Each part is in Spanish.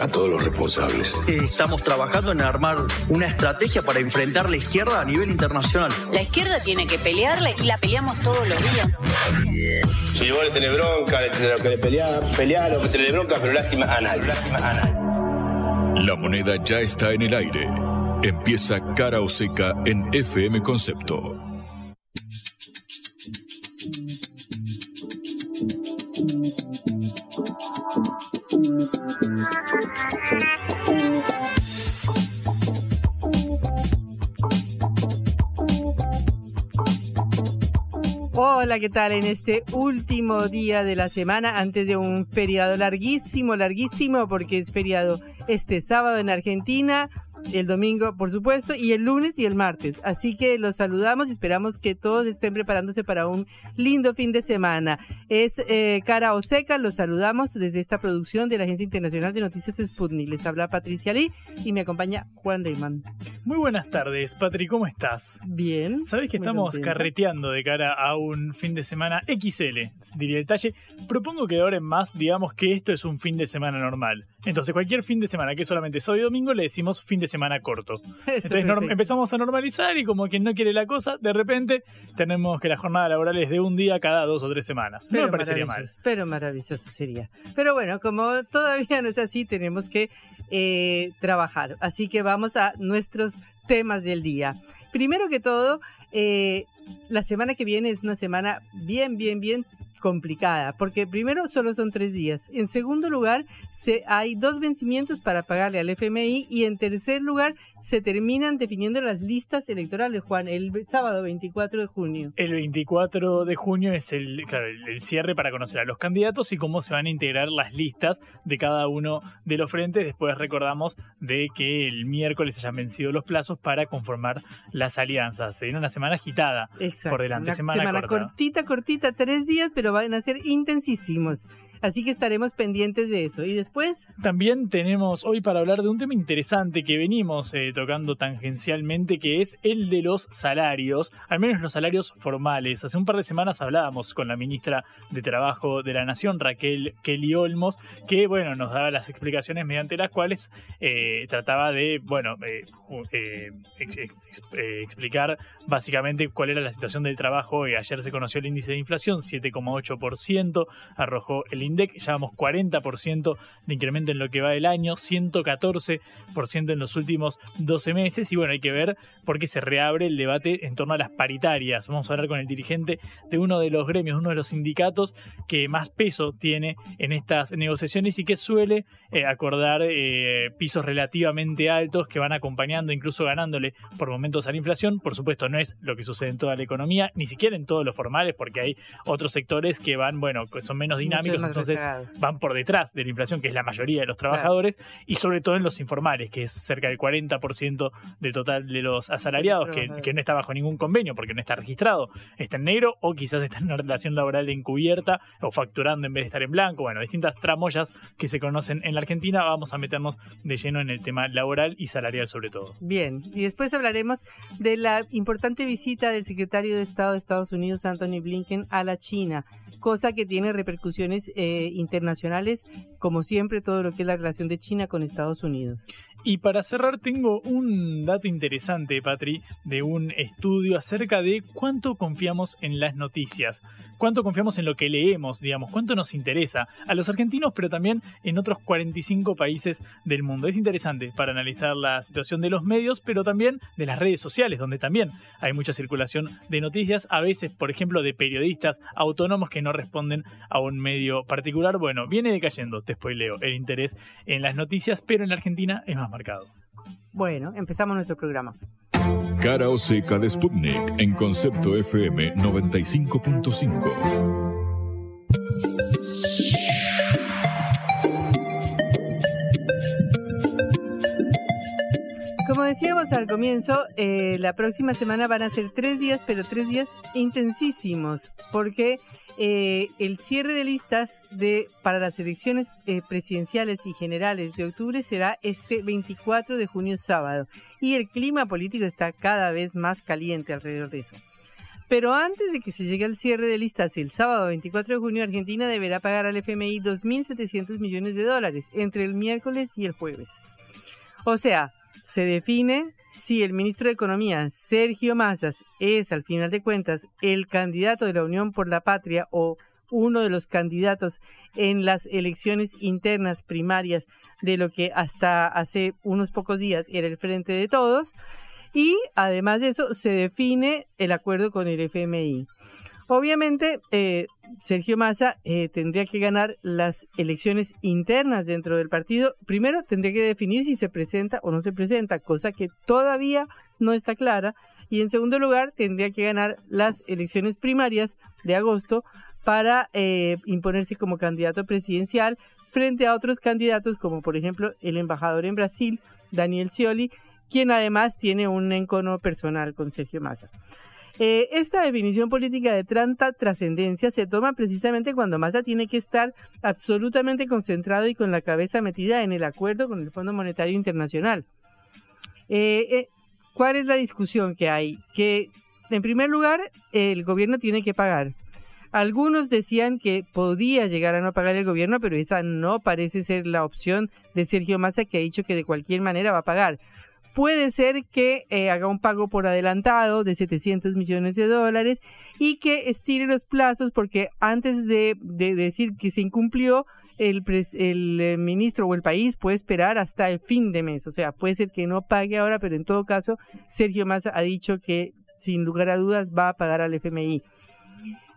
a todos los responsables. Estamos trabajando en armar una estrategia para enfrentar la izquierda a nivel internacional. La izquierda tiene que pelearle y la peleamos todos los días. Si vos le tenés bronca, le tenés que le pelear, pelear o que tenés bronca, pero lástima anal. Lástima anal. La moneda ya está en el aire. Empieza cara o seca en FM Concepto. Hola, ¿qué tal? En este último día de la semana, antes de un feriado larguísimo, larguísimo, porque es feriado este sábado en Argentina, el domingo, por supuesto, y el lunes y el martes. Así que los saludamos y esperamos que todos estén preparándose para un lindo fin de semana. Es eh, Cara Oseca, los saludamos desde esta producción de la Agencia Internacional de Noticias Sputnik. Les habla Patricia Lee y me acompaña Juan Reimann. Muy buenas tardes, Patri, ¿cómo estás? Bien. Sabes que estamos carreteando de cara a un fin de semana XL, diría el detalle. Propongo que de ahora en más digamos que esto es un fin de semana normal. Entonces, cualquier fin de semana que es solamente sábado y domingo le decimos fin de semana corto. Entonces empezamos a normalizar y como quien no quiere la cosa, de repente tenemos que la jornada laboral es de un día cada dos o tres semanas. no me parecería mal. Pero maravilloso sería. Pero bueno, como todavía no es así, tenemos que eh, trabajar. Así que vamos a nuestros temas del día. Primero que todo, eh, la semana que viene es una semana bien, bien, bien complicada, porque primero solo son tres días. En segundo lugar, se, hay dos vencimientos para pagarle al FMI y en tercer lugar, se terminan definiendo las listas electorales, Juan, el sábado 24 de junio. El 24 de junio es el, el, cierre para conocer a los candidatos y cómo se van a integrar las listas de cada uno de los frentes. Después recordamos de que el miércoles se hayan vencido los plazos para conformar las alianzas. Se viene una semana agitada por delante. Una semana, cortita, cortita, tres días, pero van a ser intensísimos. Así que estaremos pendientes de eso. ¿Y después? También tenemos hoy para hablar de un tema interesante que venimos eh, tocando tangencialmente, que es el de los salarios, al menos los salarios formales. Hace un par de semanas hablábamos con la ministra de Trabajo de la Nación, Raquel Kelly Olmos, que bueno, nos daba las explicaciones mediante las cuales eh, trataba de, bueno, eh, explicar básicamente cuál era la situación del trabajo. Ayer se conoció el índice de inflación, 7,8%, arrojó el INDEC, llevamos 40% de incremento en lo que va del año, 114% en los últimos 12 meses y bueno, hay que ver por qué se reabre el debate en torno a las paritarias. Vamos a hablar con el dirigente de uno de los gremios, uno de los sindicatos que más peso tiene en estas negociaciones y que suele eh, acordar eh, pisos relativamente altos que van acompañando, incluso ganándole por momentos a la inflación. Por supuesto, no es lo que sucede en toda la economía, ni siquiera en todos los formales, porque hay otros sectores que van, bueno, son menos dinámicos, entonces van por detrás de la inflación, que es la mayoría de los trabajadores, y sobre todo en los informales, que es cerca del 40% del total de los asalariados, que, que, no está bajo ningún convenio porque no está registrado, está en negro o quizás está en una relación laboral encubierta o facturando en vez de estar en blanco, bueno, distintas tramoyas que se conocen en la Argentina, vamos a meternos de lleno en el tema laboral y salarial sobre todo. Bien, y después hablaremos de la importante visita del secretario de Estado de Estados Unidos, Anthony Blinken, a la China, cosa que tiene repercusiones eh, internacionales, como siempre, todo lo que es la relación de China con Estados Unidos. Y para cerrar, tengo un dato interesante, Patri, de un estudio acerca de cuánto confiamos en las noticias, cuánto confiamos en lo que leemos, digamos, cuánto nos interesa a los argentinos, pero también en otros 45 países del mundo. Es interesante para analizar la situación de los medios, pero también de las redes sociales, donde también hay mucha circulación de noticias, a veces, por ejemplo, de periodistas autónomos que no responden a un medio particular. Bueno, viene decayendo, te spoileo, el interés en las noticias, pero en Argentina es más marcado. Bueno, empezamos nuestro programa. Cara o seca de Sputnik en concepto FM 95.5. Como como decíamos al comienzo, eh, la próxima semana van a ser tres días, pero tres días intensísimos, porque eh, el cierre de listas para las elecciones eh, presidenciales y generales de octubre será este 24 de junio sábado y el clima político está cada vez más caliente alrededor de eso. Pero antes de que se llegue al cierre de listas el sábado 24 de junio, Argentina deberá pagar al FMI 2.700 millones de dólares entre el miércoles y el jueves. O sea, se define si el ministro de Economía, Sergio Mazas, es al final de cuentas el candidato de la Unión por la Patria o uno de los candidatos en las elecciones internas primarias de lo que hasta hace unos pocos días era el Frente de Todos. Y además de eso, se define el acuerdo con el FMI. Obviamente, eh, Sergio Massa eh, tendría que ganar las elecciones internas dentro del partido. Primero, tendría que definir si se presenta o no se presenta, cosa que todavía no está clara. Y en segundo lugar, tendría que ganar las elecciones primarias de agosto para eh, imponerse como candidato presidencial frente a otros candidatos como por ejemplo el embajador en Brasil, Daniel Scioli, quien además tiene un encono personal con Sergio Massa. Eh, esta definición política de tanta trascendencia se toma precisamente cuando Massa tiene que estar absolutamente concentrado y con la cabeza metida en el acuerdo con el Fondo Monetario Internacional. Eh, eh, ¿Cuál es la discusión que hay? Que, en primer lugar, el gobierno tiene que pagar. Algunos decían que podía llegar a no pagar el gobierno, pero esa no parece ser la opción de Sergio Massa, que ha dicho que de cualquier manera va a pagar puede ser que eh, haga un pago por adelantado de 700 millones de dólares y que estire los plazos porque antes de, decir que se incumplió, el, el eh, ministro o el país puede esperar hasta el fin de mes. O sea, puede ser que no pague ahora, pero en todo caso, Sergio Massa ha dicho que sin lugar a dudas va a pagar al FMI.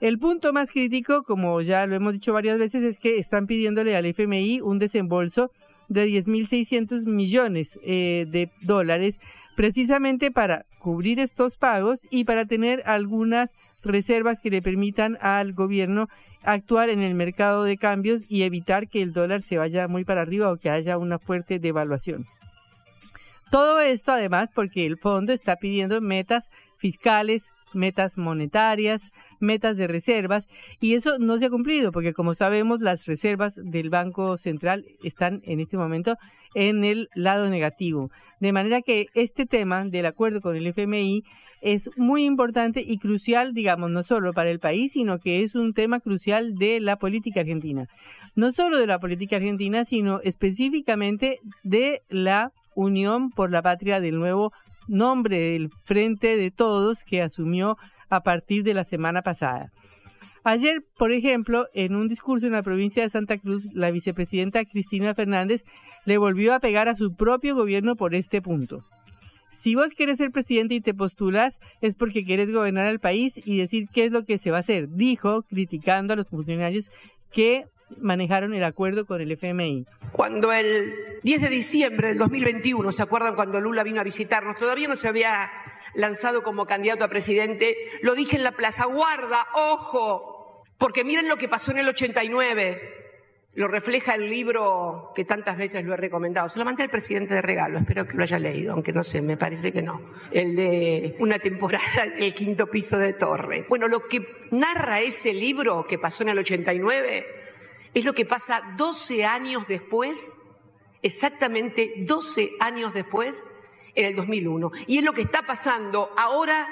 El punto más crítico, como ya lo hemos dicho varias veces, es que están pidiéndole al FMI un desembolso de 10.600 millones eh, de dólares precisamente para cubrir estos pagos y para tener algunas reservas que le permitan al gobierno actuar en el mercado de cambios y evitar que el dólar se vaya muy para arriba o que haya una fuerte devaluación. Todo esto además porque el fondo está pidiendo metas fiscales, metas monetarias, metas de reservas y eso no se ha cumplido porque como sabemos las reservas del Banco Central están en este momento en el lado negativo. De manera que este tema del acuerdo con el FMI es muy importante y crucial, digamos, no solo para el país, sino que es un tema crucial de la política argentina. No solo de la política argentina, sino específicamente de la Unión por la Patria del nuevo nombre del Frente de Todos que asumió a partir de la semana pasada. Ayer, por ejemplo, en un discurso en la provincia de Santa Cruz, la vicepresidenta Cristina Fernández le volvió a pegar a su propio gobierno por este punto. Si vos quieres ser presidente y te postulas, es porque quieres gobernar al país y decir qué es lo que se va a hacer, dijo, criticando a los funcionarios que manejaron el acuerdo con el FMI. Cuando el 10 de diciembre del 2021, ¿se acuerdan cuando Lula vino a visitarnos? Todavía no se había lanzado como candidato a presidente. Lo dije en la Plaza, guarda, ojo, porque miren lo que pasó en el 89. Lo refleja el libro que tantas veces lo he recomendado. Se lo mandé al presidente de regalo, espero que lo haya leído, aunque no sé, me parece que no. El de una temporada en el quinto piso de Torre. Bueno, lo que narra ese libro que pasó en el 89 es lo que pasa 12 años después, exactamente 12 años después, en el 2001. Y es lo que está pasando ahora,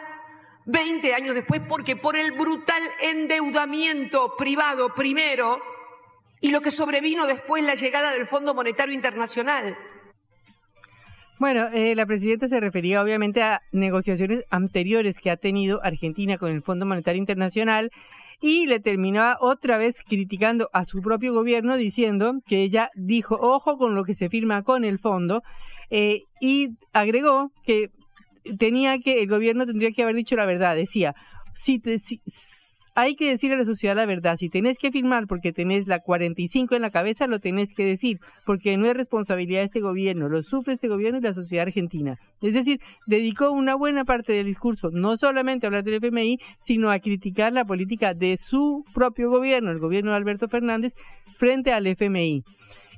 20 años después, porque por el brutal endeudamiento privado primero y lo que sobrevino después la llegada del Fondo Monetario Internacional. Bueno, eh, la presidenta se refería obviamente a negociaciones anteriores que ha tenido Argentina con el Fondo Monetario Internacional y le terminaba otra vez criticando a su propio gobierno diciendo que ella dijo, ojo con lo que se firma con el fondo, eh, y agregó que tenía que, el gobierno tendría que haber dicho la verdad, decía, si, te, si hay que decir a la sociedad la verdad. Si tenés que firmar porque tenés la 45 en la cabeza, lo tenés que decir, porque no es responsabilidad de este gobierno, lo sufre este gobierno y la sociedad argentina. Es decir, dedicó una buena parte del discurso no solamente a hablar del FMI, sino a criticar la política de su propio gobierno, el gobierno de Alberto Fernández, frente al FMI.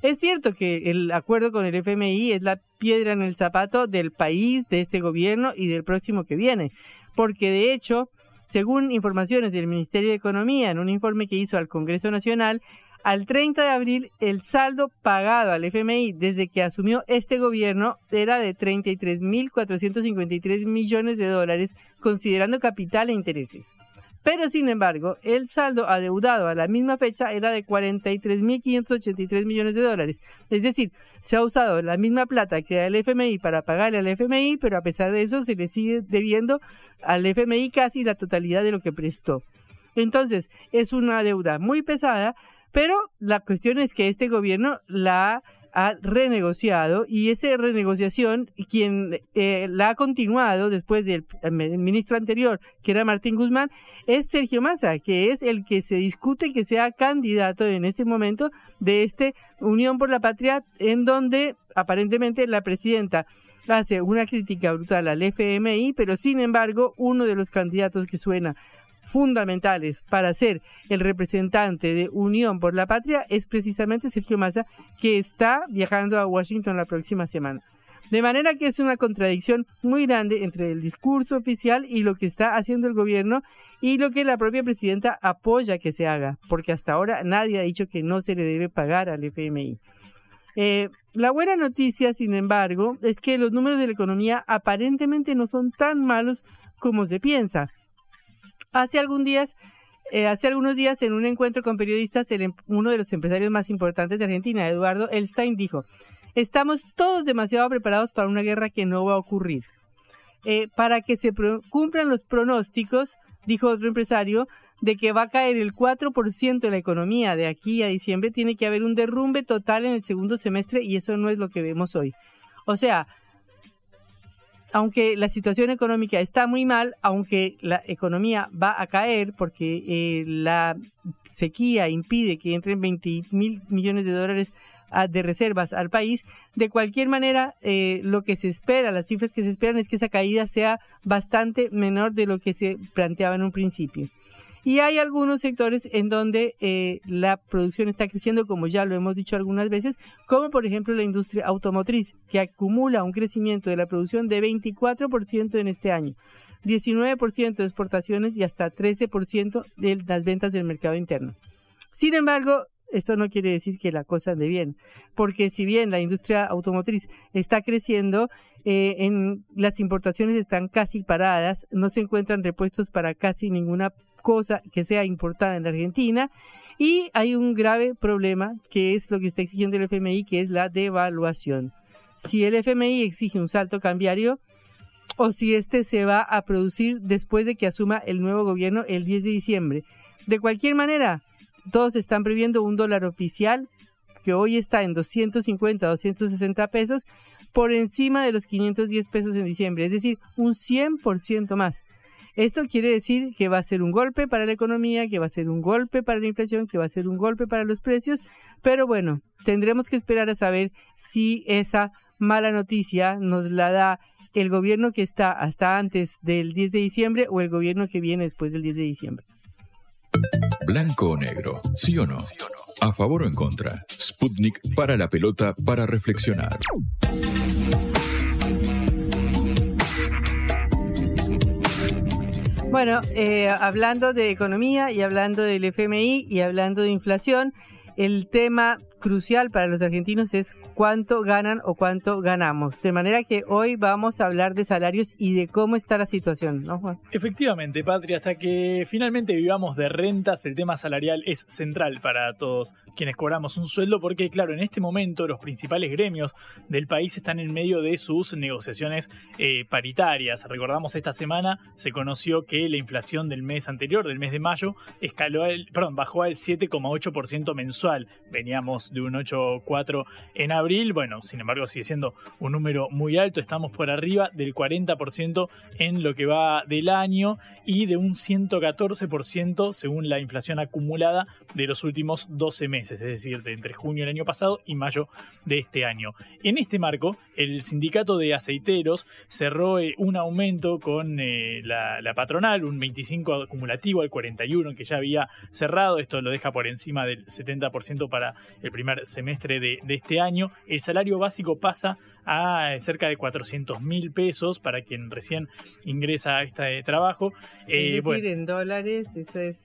Es cierto que el acuerdo con el FMI es la piedra en el zapato del país, de este gobierno y del próximo que viene, porque de hecho, según informaciones del Ministerio de Economía en un informe que hizo al Congreso Nacional, al 30 de abril el saldo pagado al FMI desde que asumió este gobierno era de 33.453 millones de dólares, considerando capital e intereses. Pero, sin embargo, el saldo adeudado a la misma fecha era de 43.583 millones de dólares. Es decir, se ha usado la misma plata que da el FMI para pagarle al FMI, pero a pesar de eso se le sigue debiendo al FMI casi la totalidad de lo que prestó. Entonces, es una deuda muy pesada, pero la cuestión es que este gobierno la ha renegociado y esa renegociación, quien eh, la ha continuado después del ministro anterior, que era Martín Guzmán, es Sergio Massa, que es el que se discute que sea candidato en este momento de este Unión por la Patria, en donde aparentemente la presidenta hace una crítica brutal al FMI, pero sin embargo uno de los candidatos que suena fundamentales para ser el representante de Unión por la Patria es precisamente Sergio Massa, que está viajando a Washington la próxima semana. De manera que es una contradicción muy grande entre el discurso oficial y lo que está haciendo el gobierno y lo que la propia presidenta apoya que se haga, porque hasta ahora nadie ha dicho que no se le debe pagar al FMI. Eh, la buena noticia, sin embargo, es que los números de la economía aparentemente no son tan malos como se piensa. Eh, hace algunos días, en un encuentro con periodistas, em, uno de los empresarios más importantes de Argentina, Eduardo Elstein, dijo: Estamos todos demasiado preparados para una guerra que no va a ocurrir. Eh, para que se cumplan los pronósticos, dijo otro empresario, de que va a caer el 4% de la economía de aquí a diciembre, tiene que haber un derrumbe total en el segundo semestre y eso no es lo que vemos hoy. O sea, aunque la situación económica está muy mal, aunque la economía va a caer porque eh, la sequía impide que entren 20 mil millones de dólares ah, de reservas al país, de cualquier manera eh, lo que se espera, las cifras que se esperan es que esa caída sea bastante menor de lo que se planteaba en un principio. Y hay algunos sectores en donde eh, la producción está creciendo, como ya lo hemos dicho algunas veces, como por ejemplo la industria automotriz, que acumula un crecimiento de la producción de 24% en este año. 19% de exportaciones y hasta 13% de las ventas del mercado interno. Sin embargo, esto no quiere decir que la cosa ande bien, porque si bien la industria automotriz está creciendo, eh, las importaciones están casi paradas, no se encuentran repuestos para casi ninguna cosa que sea importada en la Argentina. Y hay un grave problema que es lo que está exigiendo el FMI, que es la devaluación. Si el FMI exige un salto cambiario o si este se va a producir después de que asuma el nuevo gobierno el 10 de diciembre. De cualquier manera, todos están previendo un dólar oficial que hoy está en 250, 260 pesos, por encima de los 510 pesos en diciembre, es decir, un 100% más. Esto quiere decir que va a ser un golpe para la economía, que va a ser un golpe para la inflación, que va a ser un golpe para los precios, pero bueno, tendremos que esperar a saber si esa mala noticia nos la da el gobierno que está hasta antes del 10 de diciembre o el gobierno que viene después del 10 de diciembre. Blanco o negro, sí o no. A favor o en contra. Sputnik para la pelota para reflexionar. Bueno, eh, hablando de economía y hablando del FMI y hablando de inflación, el tema crucial para los argentinos es cuánto ganan o cuánto ganamos. De manera que hoy vamos a hablar de salarios y de cómo está la situación. Efectivamente, Patria, hasta que finalmente vivamos de rentas, el tema salarial es central para todos quienes cobramos un sueldo, porque, claro, en este momento los principales gremios del país están en medio de sus negociaciones eh, paritarias. Recordamos esta semana se conoció que la inflación del mes anterior, del mes de mayo, escaló el, perdón, bajó al 7,8% mensual. Veníamos de un 8,4 en abril. Bueno, sin embargo, sigue siendo un número muy alto. Estamos por arriba del 40% en lo que va del año y de un 114% según la inflación acumulada de los últimos 12 meses, es decir, de entre junio del año pasado y mayo de este año. En este marco, el sindicato de aceiteros cerró eh, un aumento con eh, la, patronal, un 25 acumulativo al 41 que ya había cerrado. Esto lo deja por encima del 70% para el primer primer semestre de, de este año. El salario básico pasa a cerca de 400 mil pesos para quien recién ingresa a este trabajo. Eh, es decir, en dólares, eso es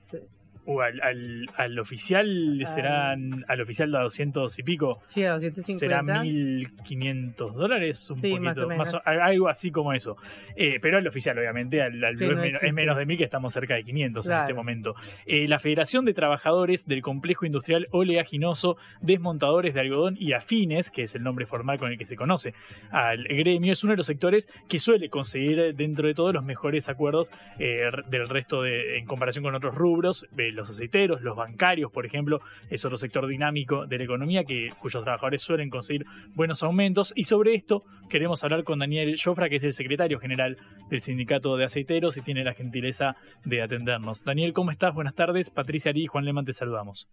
o al, al, al, oficial serán al oficial da 200 y pico sí, a 250. será 1500 dólares un sí, poquito más, más algo así como eso. Eh, pero al oficial obviamente al, al sí, es, no menos, es, menos, de mil que estamos cerca de 500 claro. en este momento. Eh, la Federación de Trabajadores del Complejo Industrial Oleaginoso Desmontadores de Algodón y Afines que es el nombre formal con el que se conoce al gremio es uno de los sectores que suele conseguir dentro de todos los mejores acuerdos eh, del resto de en comparación con otros rubros los aceiteros, los bancarios, por ejemplo, es otro sector dinámico de la economía que, cuyos trabajadores suelen conseguir buenos aumentos. Y sobre esto queremos hablar con Daniel Jofra, que es el secretario general del Sindicato de Aceiteros y tiene la gentileza de atendernos. Daniel, ¿cómo estás? Buenas tardes. Patricia Ari y Juan Leman te saludamos.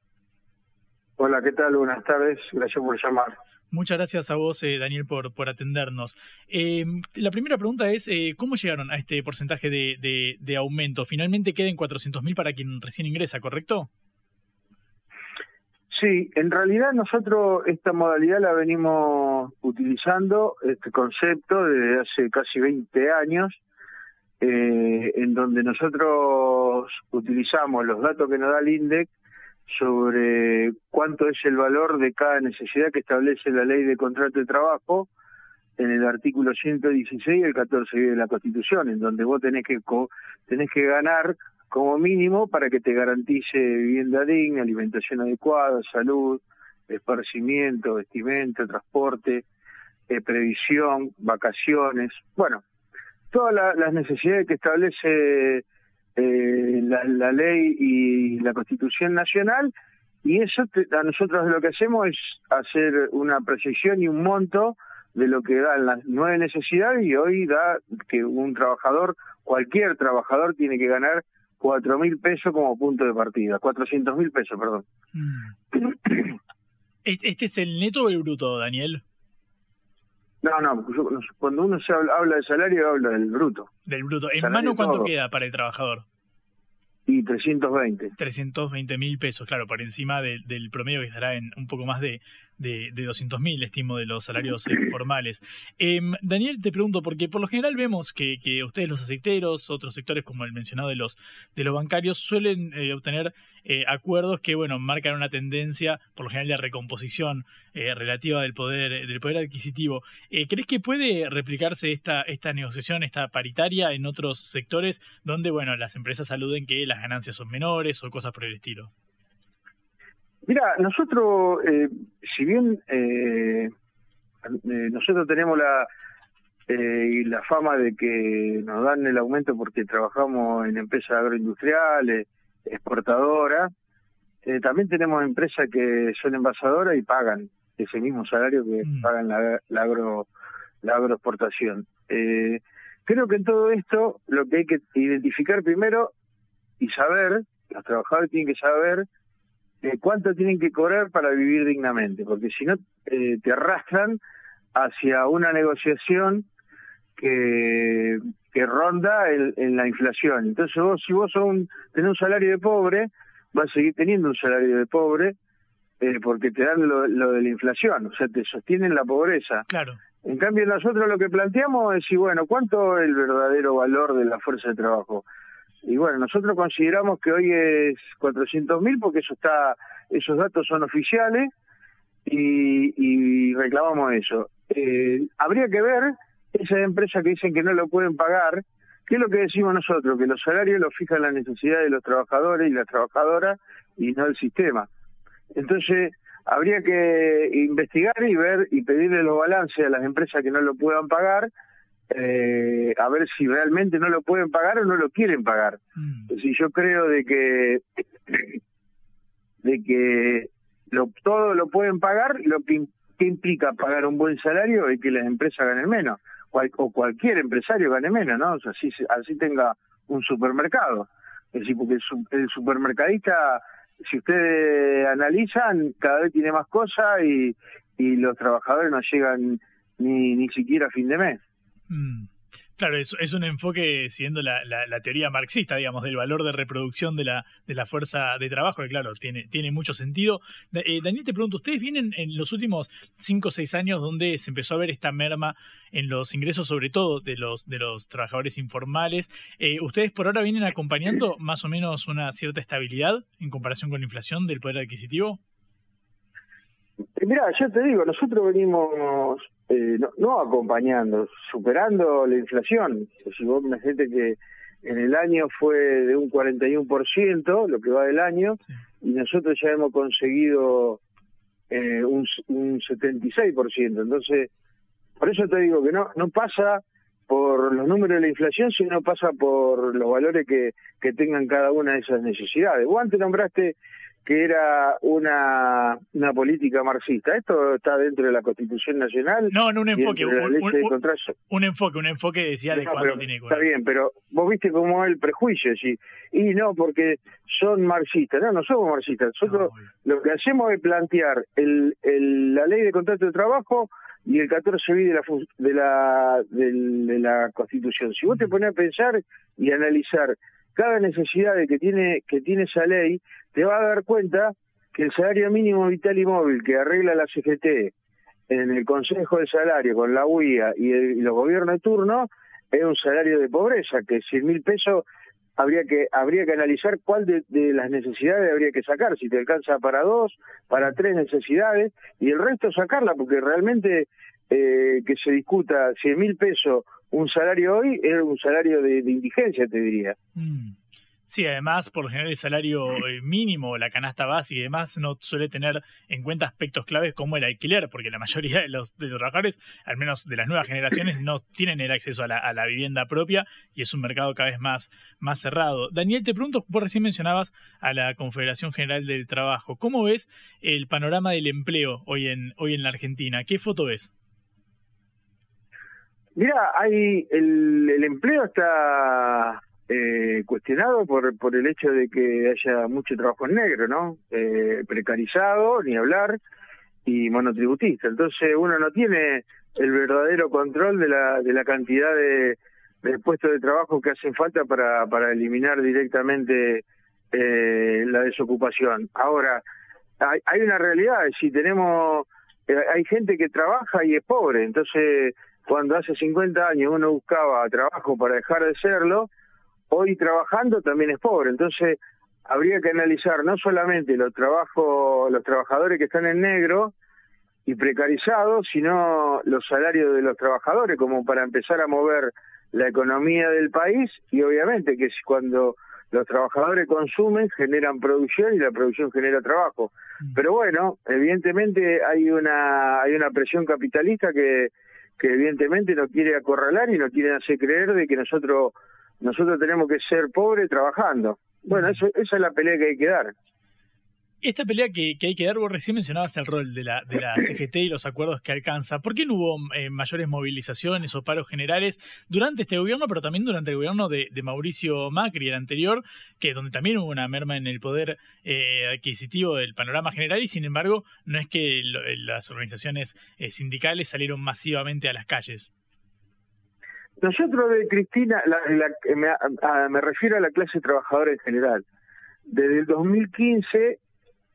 Hola, ¿qué tal? Buenas tardes. Gracias por llamar. Muchas gracias a vos, eh, Daniel, por, por atendernos. Eh, la primera pregunta es, eh, ¿cómo llegaron a este porcentaje de, de, de aumento? Finalmente queda en 400.000 para quien recién ingresa, ¿correcto? Sí, en realidad nosotros esta modalidad la venimos utilizando, este concepto, desde hace casi 20 años, eh, en donde nosotros utilizamos los datos que nos da el INDEC sobre cuánto es el valor de cada necesidad que establece la ley de contrato de trabajo en el artículo 116 y el 14 de la Constitución, en donde vos tenés que tenés que ganar como mínimo para que te garantice vivienda digna, alimentación adecuada, salud, esparcimiento, vestimenta, transporte, eh, previsión, vacaciones, bueno, todas la, las necesidades que establece eh, la, la, ley y la Constitución Nacional, y eso te, a nosotros lo que hacemos es hacer una precisión y un monto de lo que dan las nueve necesidades y hoy da que un trabajador, cualquier trabajador tiene que ganar cuatro mil pesos como punto de partida, cuatrocientos mil pesos, perdón. Mm. ¿Este es el neto o bruto, Daniel? No, no, cuando uno se habla, habla de salario, habla del bruto. Del bruto. ¿En mano cuánto todo. queda para el trabajador? Y 320. 320 mil pesos, claro, por encima de, del promedio que estará en un poco más de, de, de 200 mil, estimo, de los salarios eh, formales. Eh, Daniel, te pregunto, porque por lo general vemos que, que ustedes, los aceiteros, otros sectores como el mencionado de los, de los bancarios, suelen eh, obtener eh, acuerdos que, bueno, marcan una tendencia, por lo general, de recomposición eh, relativa del poder, del poder adquisitivo. ¿Crees que puede replicarse esta, esta negociación, esta paritaria en otros sectores donde, bueno, las empresas aluden que las ganancias son menores o cosas por el estilo? Mira, nosotros, eh, si bien eh, nosotros tenemos la eh, la fama de que nos dan el aumento porque trabajamos en empresas agroindustriales, exportadoras, eh, también tenemos empresas que son envasadoras y pagan ese mismo salario que mm. pagan la, la, agro, la agroexportación. Eh, creo que en todo esto lo que hay que identificar primero y saber, los trabajadores tienen que saber eh, cuánto tienen que cobrar para vivir dignamente, porque si no eh, te arrastran hacia una negociación que, que ronda en, en, la inflación. Entonces vos, si vos un, tenés un salario de pobre, vas a seguir teniendo un salario de pobre eh, porque te dan lo, lo, de la inflación, o sea, te sostienen la pobreza. Claro. En cambio, nosotros lo que planteamos es, si bueno, ¿cuánto es el verdadero valor de la fuerza de trabajo? Y bueno, nosotros consideramos que hoy es 400 mil porque eso está, esos datos son oficiales y, y reclamamos eso. Eh, habría que ver esas empresas que dicen que no lo pueden pagar, ¿qué es lo que decimos nosotros? Que los salarios los fijan la necesidad de los trabajadores y las trabajadoras y no el sistema. Entonces, habría que investigar y ver y pedirle los balances a las empresas que no lo puedan pagar eh, a ver si realmente no lo pueden pagar o no lo quieren pagar. Mm. Si yo creo de que de que lo, todo lo pueden pagar, lo que, que, implica pagar un buen salario es que las empresas ganen menos, Cual, o cualquier empresario gane menos, ¿no? O sea, así, así tenga un supermercado. Es decir, porque el, el supermercadista, si ustedes analizan, cada vez tiene más cosas y, y los trabajadores no llegan ni, ni siquiera a fin de mes. Mm. Claro, es, un enfoque siguiendo la, la, teoría marxista, digamos, del valor de reproducción de la, de la fuerza de trabajo, que claro, tiene, tiene mucho sentido. Eh, Daniel, te pregunto, ¿ustedes vienen en los últimos cinco o seis años donde se empezó a ver esta merma en los ingresos, sobre todo de los, de los trabajadores informales? Eh, ¿Ustedes por ahora vienen acompañando más o menos una cierta estabilidad en comparación con la inflación del poder adquisitivo? Mira, yo te digo, nosotros venimos eh, no, acompañando, superando la inflación. Si vos me gente que en el año fue de un 41%, lo que va del año, y nosotros ya hemos conseguido eh, un, un 76%. Entonces, por eso te digo que no, no pasa por los números de la inflación, sino pasa por los valores que, que tengan cada una de esas necesidades. Vos antes nombraste que era una, una política marxista. Esto está dentro de la Constitución Nacional. No, no un enfoque. Un, un, enfoque, un enfoque decía de cuándo tiene Está bien, pero vos viste cómo es el prejuicio. ¿sí? Y no, porque son marxistas. No, no somos marxistas. Nosotros lo que hacemos es plantear el, el, la ley de contrato de trabajo y el 14 b de la, de la, de la Constitución. Si vos te pones a pensar y analizar cada necesidad que tiene, que tiene esa ley, te va a dar cuenta que el salario mínimo vital y móvil que arregla la CGT en el Consejo de Salario con la UIA y, los gobiernos de turno es un salario de pobreza, que 100 mil pesos habría que habría que analizar cuál de, las necesidades habría que sacar, si te alcanza para dos, para tres necesidades, y el resto sacarla, porque realmente eh, que se discuta 100 mil pesos un salario hoy es un salario de, indigencia, te diría. Mm. Sí, además, por lo general, el salario eh, mínimo, la canasta básica y demás, no suele tener en cuenta aspectos claves como el alquiler, porque la mayoría de los, de los trabajadores, al menos de las nuevas generaciones, no tienen el acceso a la, a la, vivienda propia y es un mercado cada vez más, más cerrado. Daniel, te pregunto, vos recién mencionabas a la Confederación General del Trabajo. ¿Cómo ves el panorama del empleo hoy en, hoy en la Argentina? ¿Qué foto ves? Mira, hay el, el empleo está eh, cuestionado por, por el hecho de que haya mucho trabajo en negro, ¿no? Eh, precarizado, ni hablar, y monotributista. Entonces uno no tiene el verdadero control de la, de la cantidad de, de puestos de trabajo que hacen falta para, para eliminar directamente eh, la desocupación. Ahora, hay, hay una realidad, si tenemos, eh, hay gente que trabaja y es pobre, entonces cuando hace 50 años uno buscaba trabajo para dejar de serlo, hoy trabajando también es pobre. Entonces, habría que analizar no solamente los trabajos, los trabajadores que están en negro y precarizados, sino los salarios de los trabajadores, como para empezar a mover la economía del país y obviamente que cuando los trabajadores consumen, generan producción y la producción genera trabajo. Mm. Pero bueno, evidentemente hay una hay una presión capitalista que que evidentemente no quiere acorralar y no quiere hacer creer de que nosotros nosotros tenemos que ser pobres trabajando. Bueno, eso, esa es la pelea que hay que dar. Esta pelea que, hay que dar, vos recién mencionabas el rol de la, de la CGT y los acuerdos que alcanza. ¿Por qué no hubo eh, mayores movilizaciones o paros generales durante este gobierno, pero también durante el gobierno de, Mauricio Macri, el anterior, que donde también hubo una merma en el poder eh, adquisitivo del panorama general y sin embargo no es que las organizaciones eh, sindicales salieron masivamente a las calles? Nosotros de Cristina, me, me refiero a la clase trabajadora en general. Desde el 2015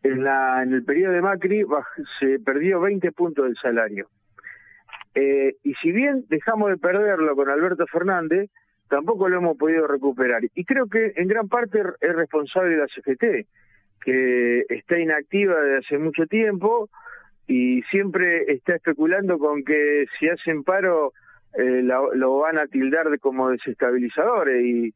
en, la, en el periodo de Macri se perdió 20 puntos del salario. Eh, y si bien dejamos de perderlo con Alberto Fernández, tampoco lo hemos podido recuperar. Y creo que en gran parte es responsable de la CGT, que está inactiva desde hace mucho tiempo y siempre está especulando con que si hacen paro eh, lo, van a tildar de como desestabilizadores y,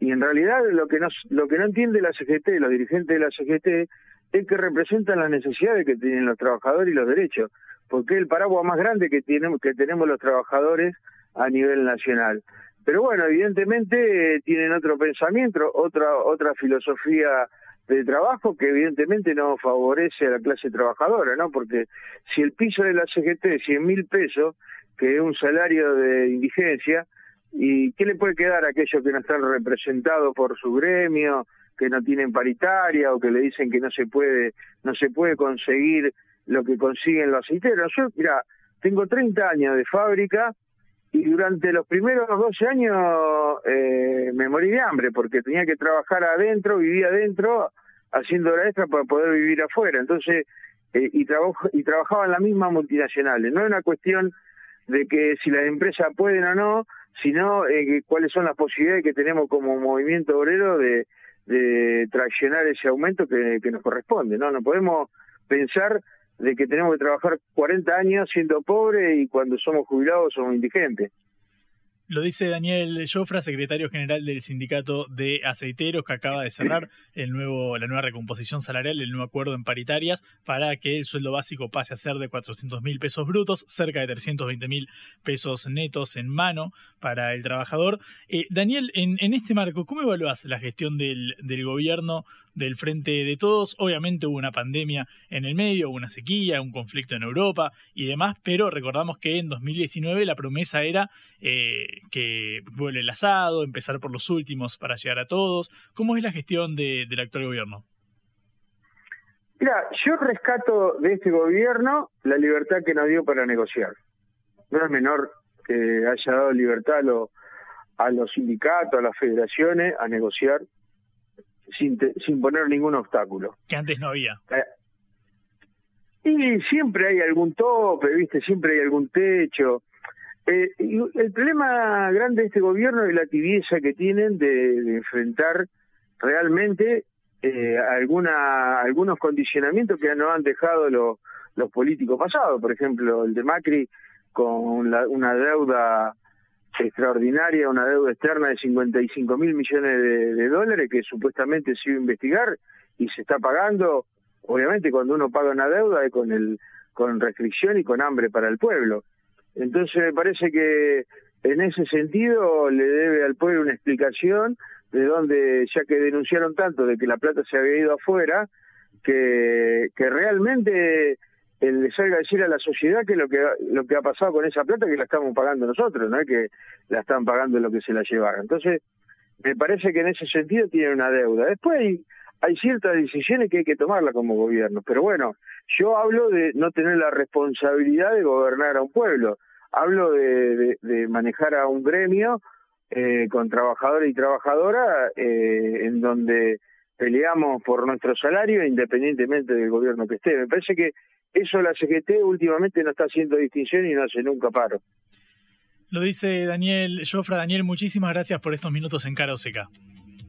y en realidad lo que no lo que no entiende la CGT, los dirigentes de la CGT es que representan las necesidades que tienen los trabajadores y los derechos, porque es el paraguas más grande que tenemos, que tenemos los trabajadores a nivel nacional. Pero bueno, evidentemente eh, tienen otro pensamiento, otra, otra filosofía de trabajo que evidentemente no favorece a la clase trabajadora, ¿no? Porque si el piso de la CGT es 100 mil pesos, que es un salario de indigencia, ¿y qué le puede quedar a aquellos que no están representados por su gremio, que no tienen paritaria o que le dicen que no se puede no se puede conseguir lo que consiguen los aceiteros. Yo, mira, tengo 30 años de fábrica y durante los primeros 12 años eh, me morí de hambre porque tenía que trabajar adentro, vivía adentro, haciendo hora extra para poder vivir afuera. Entonces, eh, y, trabajo, y trabajaba en la misma multinacional. No es una cuestión de que si las empresas pueden o no, sino eh, cuáles son las posibilidades que tenemos como movimiento obrero de, de traccionar ese aumento que, que nos corresponde. No, no podemos pensar de que tenemos que trabajar 40 años siendo pobre y cuando somos jubilados somos indigentes. Lo dice Daniel Jofra, secretario general del sindicato de aceiteros, que acaba de cerrar el nuevo, la nueva recomposición salarial, el nuevo acuerdo en paritarias, para que el sueldo básico pase a ser de 400 mil pesos brutos, cerca de 320 mil pesos netos en mano para el trabajador. Eh, Daniel, en, este marco, ¿cómo evalúas la gestión del gobierno del Frente de Todos. Obviamente hubo una pandemia en el medio, hubo una sequía, un conflicto en Europa y demás, pero recordamos que en 2019 la promesa era eh, que vuelve el asado, empezar por los últimos para llegar a todos. ¿Cómo es la gestión de, del actual gobierno? Mira, yo rescato de este gobierno la libertad que nos dio para negociar. No es menor que haya dado libertad a, lo, a los sindicatos, a las federaciones, a negociar sin, sin poner ningún obstáculo. Que antes no había. Eh, y siempre hay algún tope, ¿viste? Siempre hay algún techo. Eh, y el problema grande de este gobierno es la tibieza que tienen de, enfrentar realmente eh, alguna, algunos condicionamientos que nos han dejado los, los políticos pasados. Por ejemplo, el de Macri con la, una deuda extraordinaria, una deuda externa de 55 mil millones de, dólares que supuestamente se iba a investigar y se está pagando. Obviamente cuando uno paga una deuda es con, el, con restricción y con hambre para el pueblo. Entonces me parece que en ese sentido le debe al pueblo una explicación de dónde, ya que denunciaron tanto de que la plata se había ido afuera, que, que realmente le salga a decir a la sociedad que lo que lo que ha pasado con esa plata que la estamos pagando nosotros, no es que la están pagando lo que se la llevaron. Entonces, me parece que en ese sentido tiene una deuda. Después hay, hay ciertas decisiones que hay que tomarla como gobierno, pero bueno, yo hablo de no tener la responsabilidad de gobernar a un pueblo, hablo de, de, manejar a un gremio eh, con trabajadores y trabajadoras eh, en donde peleamos por nuestro salario independientemente del gobierno que esté. Me parece que eso la CGT últimamente no está haciendo distinción y no hace nunca paro. Lo dice Daniel Jofra. Daniel, muchísimas gracias por estos minutos en Cara Seca.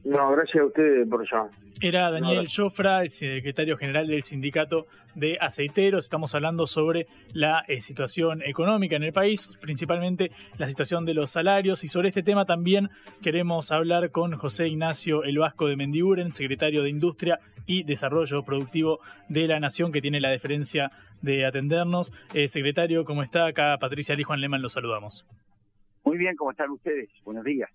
No, gracias a ustedes por llamar. Era Daniel Jofra, el secretario general del sindicato de aceiteros. Estamos hablando sobre la eh, situación económica en el país, principalmente la situación de los salarios. Y sobre este tema también queremos hablar con José Ignacio El Vasco de Mendiguren, secretario de Industria y Desarrollo Productivo de la Nación, que tiene la deferencia de atendernos. Eh, secretario, ¿cómo está? Acá Patricia Lijuan Leman, los saludamos. Muy bien, ¿cómo están ustedes? Buenos días.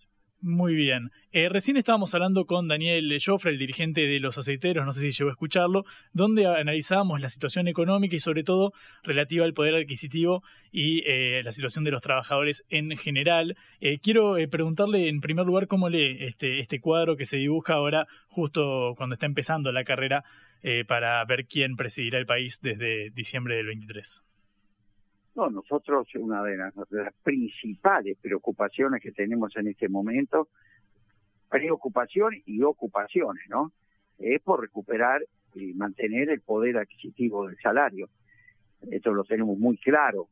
Muy bien. Eh, recién estábamos hablando con Daniel Joffre, el dirigente de los aceiteros, no sé si llegó a escucharlo, donde analizábamos la situación económica y sobre todo relativa al poder adquisitivo y eh, la situación de los trabajadores en general. Eh, quiero preguntarle en primer lugar cómo lee este, este cuadro que se dibuja ahora justo cuando está empezando la carrera para ver quién presidirá el país desde diciembre del 23. No, nosotros una de las, principales preocupaciones que tenemos en este momento, preocupación y ocupaciones, ¿no? Es por recuperar y mantener el poder adquisitivo del salario. Esto lo tenemos muy claro,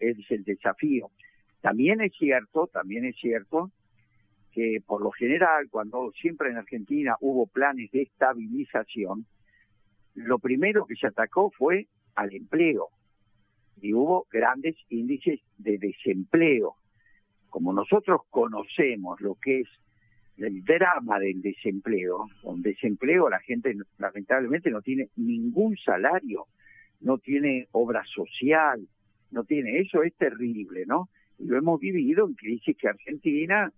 es el desafío. También es cierto, también es cierto que por lo general, cuando siempre en Argentina hubo planes de estabilización, lo primero que se atacó fue al empleo, y hubo grandes índices de desempleo. Como nosotros conocemos lo que es el drama del desempleo, con desempleo la gente lamentablemente no tiene ningún salario, no tiene obra social, no tiene, eso es terrible, ¿no? Y lo hemos vivido en crisis que Argentina,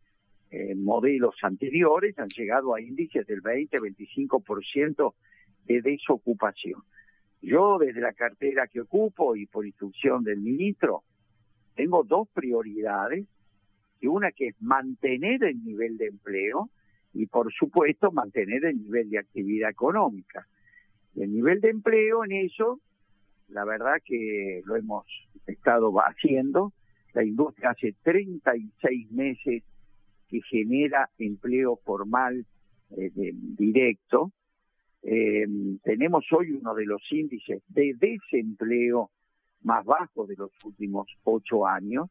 en modelos anteriores, han llegado a índices del 20-25% de desocupación. Yo desde la cartera que ocupo y por instrucción del ministro, tengo dos prioridades, y una que es mantener el nivel de empleo y por supuesto mantener el nivel de actividad económica. el nivel de empleo en eso, la verdad que lo hemos estado haciendo La industria hace 36 meses que genera empleo formal eh, directo. Eh, tenemos hoy uno de los índices de desempleo más bajos de los últimos ocho años,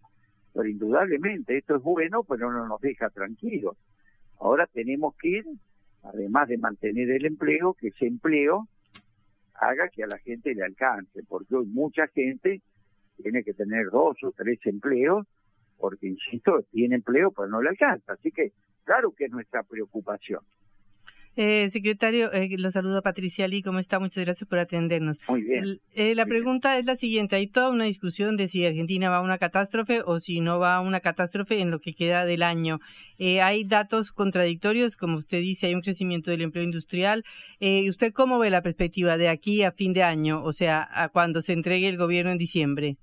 pero indudablemente esto es bueno, pero no nos deja tranquilos. Ahora tenemos que ir, además de mantener el empleo, que ese empleo haga que a la gente le alcance, porque hoy mucha gente tiene que tener dos o tres empleos, porque, insisto, tiene empleo, pero no le alcanza. Así que, claro que es nuestra preocupación. Eh, secretario, eh, lo saludo a Patricia Lee, ¿cómo está? Muchas gracias por atendernos. Muy bien. Eh, la pregunta es la siguiente, hay toda una discusión de si Argentina va a una catástrofe o si no va a una catástrofe en lo que queda del año. Eh, hay datos contradictorios, como usted dice, hay un crecimiento del empleo industrial. Eh, ¿Usted cómo ve la perspectiva de aquí a fin de año, o sea, a cuando se entregue el gobierno en diciembre?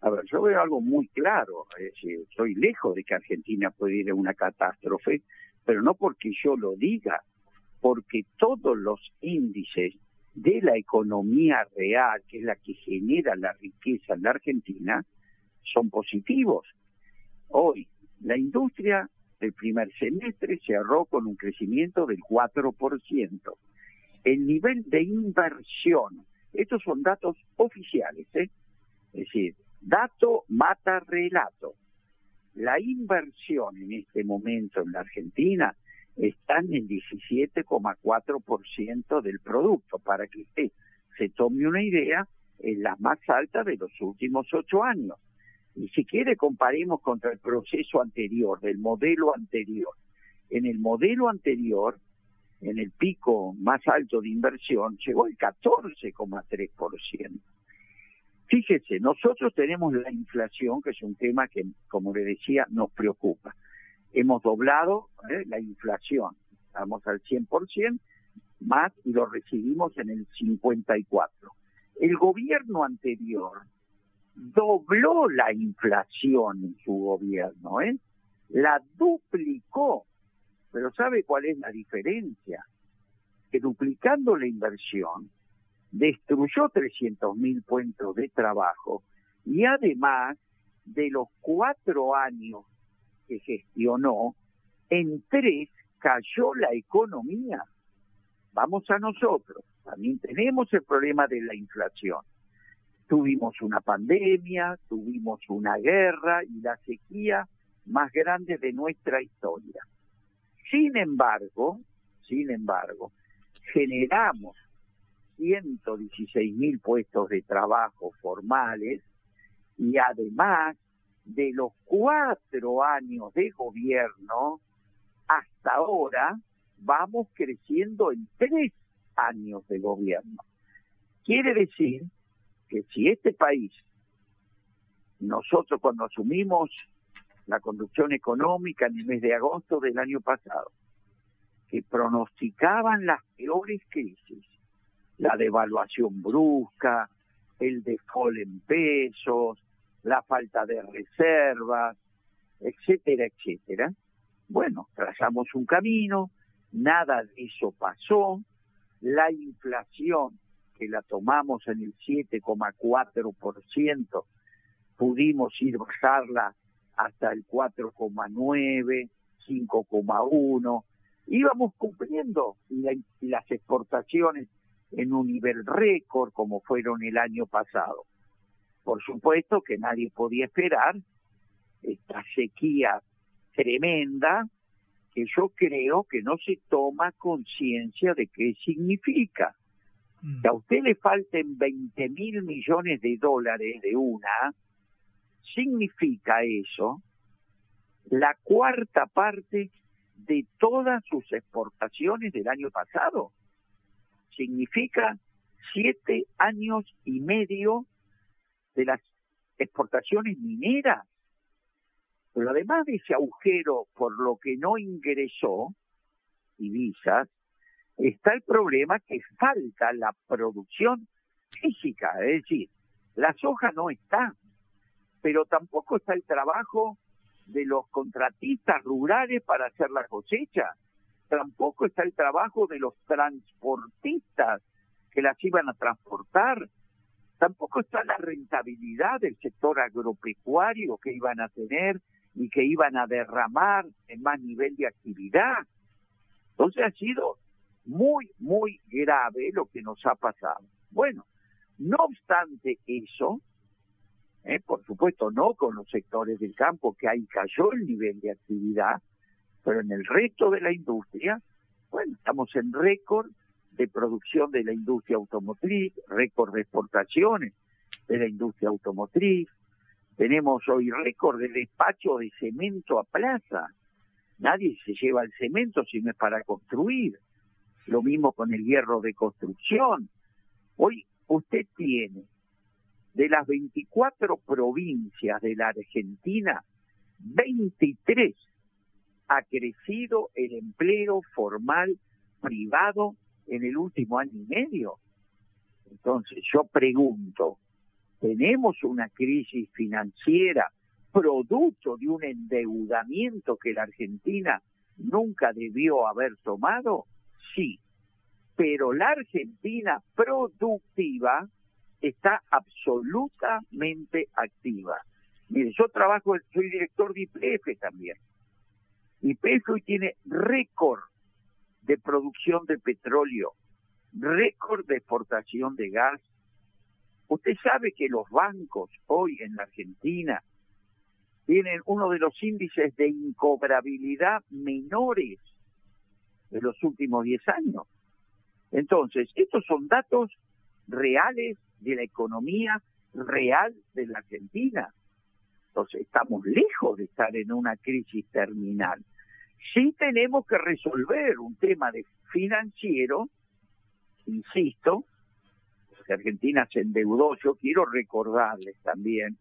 A ver, yo veo algo muy claro, es decir, estoy lejos de que Argentina pueda ir a una catástrofe, pero no porque yo lo diga, porque todos los índices de la economía real, que es la que genera la riqueza en la Argentina, son positivos. Hoy, la industria del primer semestre cerró con un crecimiento del 4%. El nivel de inversión, estos son datos oficiales, ¿eh? es decir, dato mata relato la inversión en este momento en la Argentina está en el 17,4% del producto. Para que usted se tome una idea, es la más alta de los últimos ocho años. Y si quiere, comparemos contra el proceso anterior, del modelo anterior. En el modelo anterior, en el pico más alto de inversión, llegó el 14,3%. Fíjese, nosotros tenemos la inflación, que es un tema que, como le decía, nos preocupa. Hemos doblado ¿eh? la inflación, estamos al 100% más y lo recibimos en el 54%. El gobierno anterior dobló la inflación en su gobierno, ¿eh? la duplicó. Pero ¿sabe cuál es la diferencia? Que duplicando la inversión, destruyó 300.000 puestos de trabajo y además de los cuatro años que gestionó, en tres cayó la economía. Vamos a nosotros, también tenemos el problema de la inflación. Tuvimos una pandemia, tuvimos una guerra y la sequía más grande de nuestra historia. Sin embargo, sin embargo, generamos 116 mil puestos de trabajo formales y además de los cuatro años de gobierno, hasta ahora vamos creciendo en tres años de gobierno. Quiere decir que si este país, nosotros cuando asumimos la conducción económica en el mes de agosto del año pasado, que pronosticaban las peores crisis, la devaluación brusca, el default en pesos, la falta de reservas, etcétera, etcétera. Bueno, trazamos un camino, nada de eso pasó, la inflación que la tomamos en el 7,4%, pudimos ir bajarla hasta el 4,9, 5,1, íbamos cumpliendo y las exportaciones en un nivel récord como fueron el año pasado. Por supuesto que nadie podía esperar esta sequía tremenda que yo creo que no se toma conciencia de qué significa. Mm. Que a usted le falten 20 mil millones de dólares de una, significa eso la cuarta parte de todas sus exportaciones del año pasado significa siete años y medio de las exportaciones mineras. Pero además de ese agujero por lo que no ingresó divisas, está el problema que falta la producción física, es decir, la soja no está, pero tampoco está el trabajo de los contratistas rurales para hacer la cosecha tampoco está el trabajo de los transportistas que las iban a transportar. tampoco está la rentabilidad del sector agropecuario que iban a tener y que iban a derramar en más nivel de actividad. Entonces ha sido muy, muy grave lo que nos ha pasado. Bueno, no obstante eso, eh, por supuesto no con los sectores del campo que ahí cayó el nivel de actividad, pero en el resto de la industria, bueno, estamos en récord de producción de la industria automotriz, récord de exportaciones de la industria automotriz, tenemos hoy récord de despacho de cemento a plaza. Nadie se lleva el cemento si no es para construir. Lo mismo con el hierro de construcción. Hoy usted tiene de las 24 provincias de la Argentina, 23 ha crecido el empleo formal privado en el último año y medio. Entonces yo pregunto, ¿tenemos una crisis financiera producto de un endeudamiento que la Argentina nunca debió haber tomado? Sí, pero la Argentina productiva está absolutamente activa. Mire, yo trabajo, soy director de IPF también. IPF hoy tiene récord de producción de petróleo, récord de exportación de gas. Usted sabe que los bancos hoy en la Argentina tienen uno de los índices de incobrabilidad menores de los últimos 10 años. Entonces, estos son datos reales de la economía real de la Argentina. Entonces, estamos lejos de estar en una crisis terminal. Sí tenemos que resolver un tema de financiero, insisto, porque Argentina se endeudó, yo quiero recordarles también,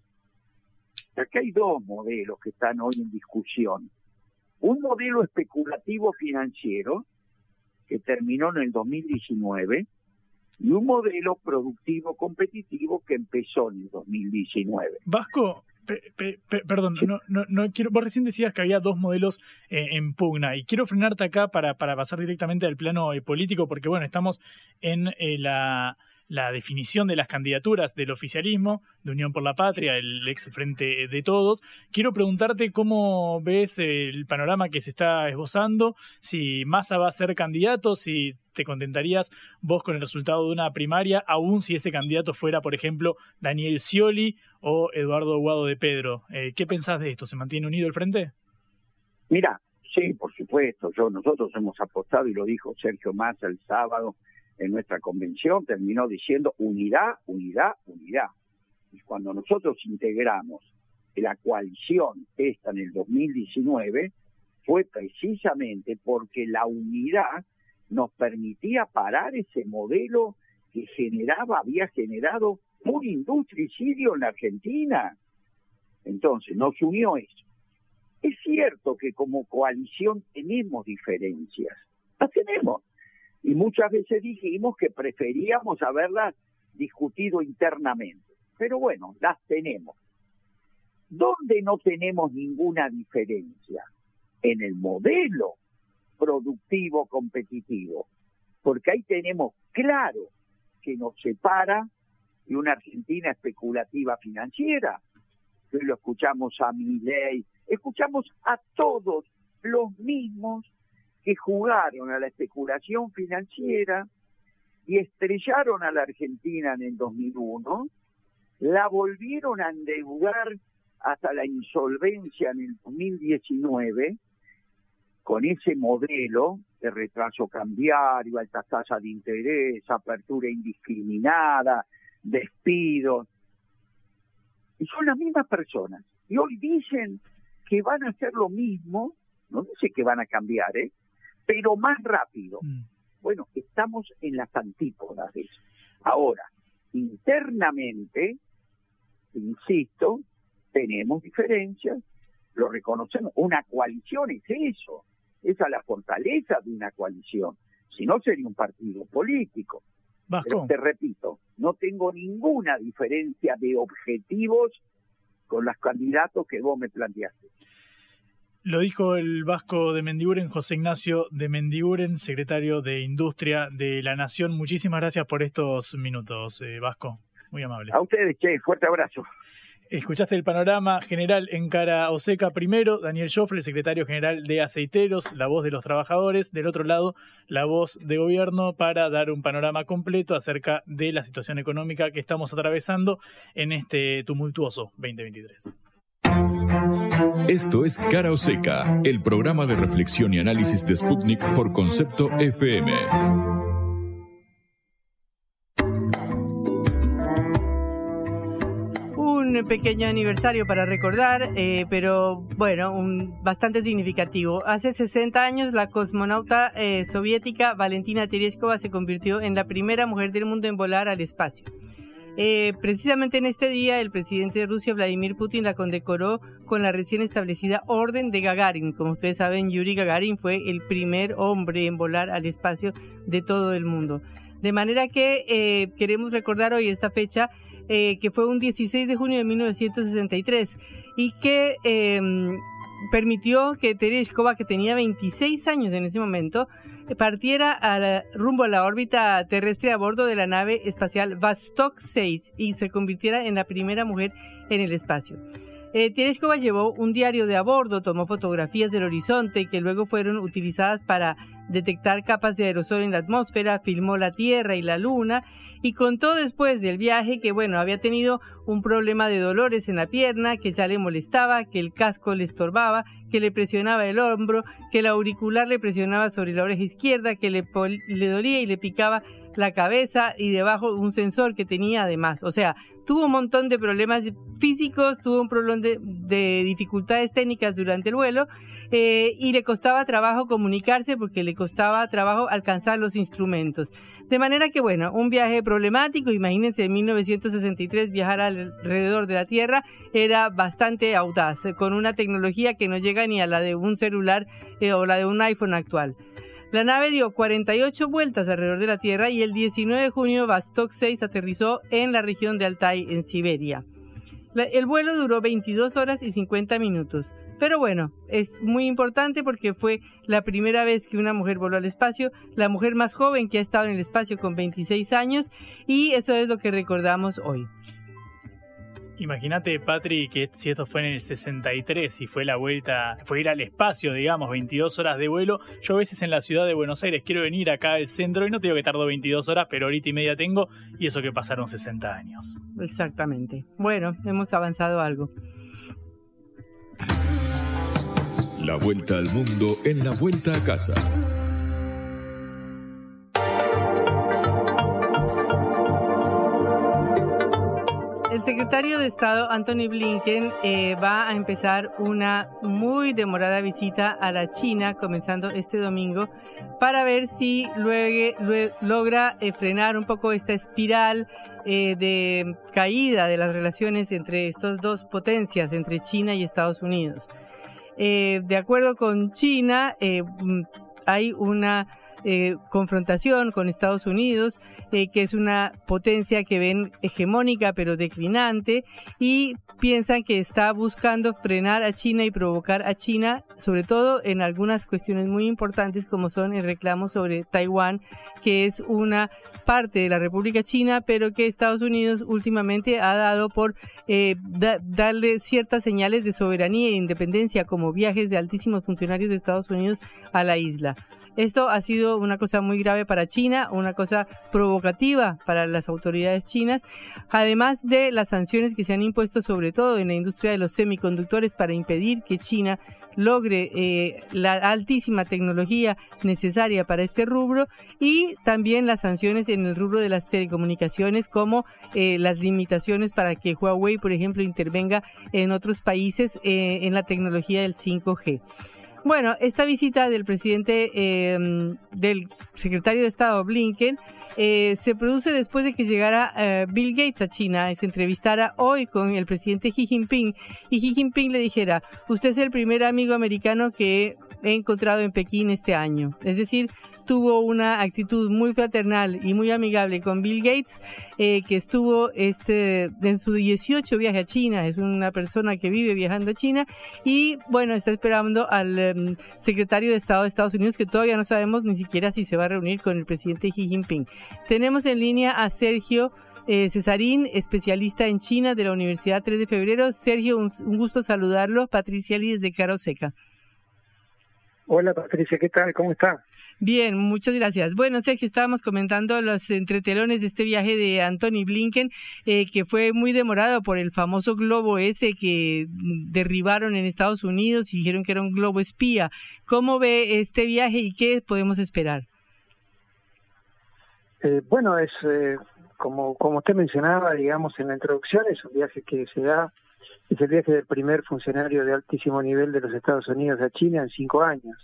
que hay dos modelos que están hoy en discusión. Un modelo especulativo financiero, que terminó en el 2019, y un modelo productivo competitivo que empezó en el 2019. Vasco, perdón, no, no, no, quiero. Vos recién decías que había dos modelos eh, en pugna y quiero frenarte acá para, para pasar directamente al plano eh, político porque, bueno, estamos en eh, la la definición de las candidaturas del oficialismo, de Unión por la Patria, el ex Frente de Todos. Quiero preguntarte cómo ves el panorama que se está esbozando, si Massa va a ser candidato, si te contentarías vos con el resultado de una primaria, aun si ese candidato fuera, por ejemplo, Daniel Scioli o Eduardo Guado de Pedro. Eh, ¿Qué pensás de esto? ¿Se mantiene unido el Frente? Mira, sí, por supuesto. Yo, nosotros hemos apostado, y lo dijo Sergio Massa el sábado, en nuestra convención terminó diciendo unidad, unidad, unidad. Y cuando nosotros integramos la coalición esta en el 2019, fue precisamente porque la unidad nos permitía parar ese modelo que generaba, había generado un industricidio en la Argentina. Entonces, nos unió eso. Es cierto que como coalición tenemos diferencias, las tenemos, y muchas veces dijimos que preferíamos haberlas discutido internamente. Pero bueno, las tenemos. ¿Dónde no tenemos ninguna diferencia? En el modelo productivo competitivo. Porque ahí tenemos claro que nos separa de una Argentina especulativa financiera. Hoy lo escuchamos a ley, escuchamos a todos los mismos que jugaron a la especulación financiera y estrellaron a la Argentina en el 2001, la volvieron a endeudar hasta la insolvencia en el 2019 con ese modelo de retraso cambiario, altas tasas de interés, apertura indiscriminada, despidos. Y son las mismas personas. Y hoy dicen que van a hacer lo mismo, no dice que van a cambiar, ¿eh? Pero más rápido. Mm. Bueno, estamos en las antípodas de eso. Ahora, internamente, insisto, tenemos diferencias, lo reconocemos. Una coalición es eso, esa es la fortaleza de una coalición. Si no, sería un partido político. Pero te repito, no tengo ninguna diferencia de objetivos con los candidatos que vos me planteaste. Lo dijo el vasco de Mendiguren, José Ignacio de Mendiguren, secretario de Industria de la Nación. Muchísimas gracias por estos minutos, eh, Vasco. Muy amable. A ustedes, che, fuerte abrazo. Escuchaste el panorama general en cara Oseca primero, Daniel Joffre, el secretario general de Aceiteros, la voz de los trabajadores, del otro lado la voz de gobierno para dar un panorama completo acerca de la situación económica que estamos atravesando en este tumultuoso 2023. Esto es Cara Oseca, el programa de reflexión y análisis de Sputnik por concepto FM. un pequeño aniversario para recordar, eh, pero bueno, bastante significativo. Hace 60 años la cosmonauta eh, soviética Valentina Tereshkova se convirtió en la primera mujer del mundo en volar al espacio. Eh, precisamente en este día, el presidente de Rusia, Vladimir Putin, la condecoró con la recién establecida Orden de Gagarin. Como ustedes saben, Yuri Gagarin fue el primer hombre en volar al espacio de todo el mundo. De manera que queremos recordar hoy esta fecha eh, que fue un 16 de junio de 1963 y que em, permitió que Tereshkova, que tenía 26 años en ese momento, partiera rumbo a la órbita terrestre a bordo de la nave espacial Vostok 6 y se convirtiera en la primera mujer en el espacio. Eh, Tereshkova llevó un diario de a bordo, tomó fotografías del horizonte que luego fueron utilizadas para detectar capas de aerosol en la atmósfera, filmó la Tierra y la Luna y contó después del viaje que, bueno, había tenido un problema de dolores en la pierna, que ya le molestaba, que el casco le estorbaba, que le presionaba el hombro, que el auricular le presionaba sobre la oreja izquierda, que le, le dolía y le picaba la cabeza y debajo un sensor que tenía además. O sea, tuvo un montón de problemas físicos, tuvo un problema de, dificultades técnicas durante el vuelo eh, y le costaba trabajo comunicarse porque le costaba trabajo alcanzar los instrumentos. De manera que, bueno, un viaje problemático, imagínense en 1963 viajar alrededor de la Tierra era bastante audaz, con una tecnología que no llega ni a la de un celular eh, o la de un iPhone actual. La nave dio 48 vueltas alrededor de la Tierra y el 19 de junio Vostok 6 aterrizó en la región de Altai, en Siberia. el vuelo duró 22 horas y 50 minutos. Pero bueno, es muy importante porque fue la primera vez que una mujer voló al espacio, la mujer más joven que ha estado en el espacio con 26 años y eso es lo que recordamos hoy. Imagínate, Patri, que si esto fue en el 63 y fue la vuelta, fue ir al espacio, digamos, 22 horas de vuelo. Yo a veces en la ciudad de Buenos Aires quiero venir acá al centro y no tengo que tardar 22 horas, pero ahorita y media tengo y eso que pasaron 60 años. Exactamente. Bueno, hemos avanzado algo. La vuelta al mundo en la vuelta a casa. Secretario de Estado Anthony Blinken eh, va a empezar una muy demorada visita a la China, comenzando este domingo, para ver si logra eh, frenar un poco esta espiral eh, de caída de las relaciones entre estas dos potencias, entre China y Estados Unidos. de acuerdo con China, mm, hay una eh, confrontación con Estados Unidos, eh, que es una potencia que ven hegemónica pero declinante, y piensan que está buscando frenar a China y provocar a China, sobre todo en algunas cuestiones muy importantes como son el reclamo sobre Taiwán, que es una parte de la República China, pero que Estados Unidos últimamente ha dado por eh, darle ciertas señales de soberanía e independencia, como viajes de altísimos funcionarios de Estados Unidos a la isla. Esto ha sido una cosa muy grave para China, una cosa provocativa para las autoridades chinas, además de las sanciones que se han impuesto sobre todo en la industria de los semiconductores para impedir que China logre eh, la altísima tecnología necesaria para este rubro y también las sanciones en el rubro de las telecomunicaciones como eh, las limitaciones para que Huawei, por ejemplo, intervenga en otros países eh, en la tecnología del 5G. Bueno, esta visita del presidente, em, del secretario de Estado Blinken, eh, se produce después de que llegara eh, Bill Gates a China y se entrevistara hoy con el presidente Xi Jinping y Xi Jinping le dijera, usted es el primer amigo americano que he encontrado en Pekín este año. Es decir, tuvo una actitud muy fraternal y muy amigable con Bill Gates, eh, que estuvo este, en su 18 viaje a China, es una persona que vive viajando a China y bueno, está esperando al em, secretario de Estado de Estados Unidos, que todavía no sabemos ni siquiera si se va a reunir con el presidente Xi Jinping. Tenemos en línea a Sergio eh, Cesarín, especialista en China de la Universidad 3 de Febrero. Sergio, un, gusto saludarlo. Patricia Lee de Caro Seca. Hola Patricia, ¿qué tal? ¿Cómo está? Bien, muchas gracias. Bueno, Sergio, estábamos comentando los entretelones de este viaje de Anthony Blinken, eh, que fue muy demorado por el famoso globo ese que derribaron en Estados Unidos y dijeron que era un globo espía. ¿Cómo ve este viaje y qué podemos esperar? Eh, bueno, es eh, como, como usted mencionaba, digamos, en la introducción, es un viaje que se da, es el viaje del primer funcionario de altísimo nivel de los Estados Unidos a China en cinco años.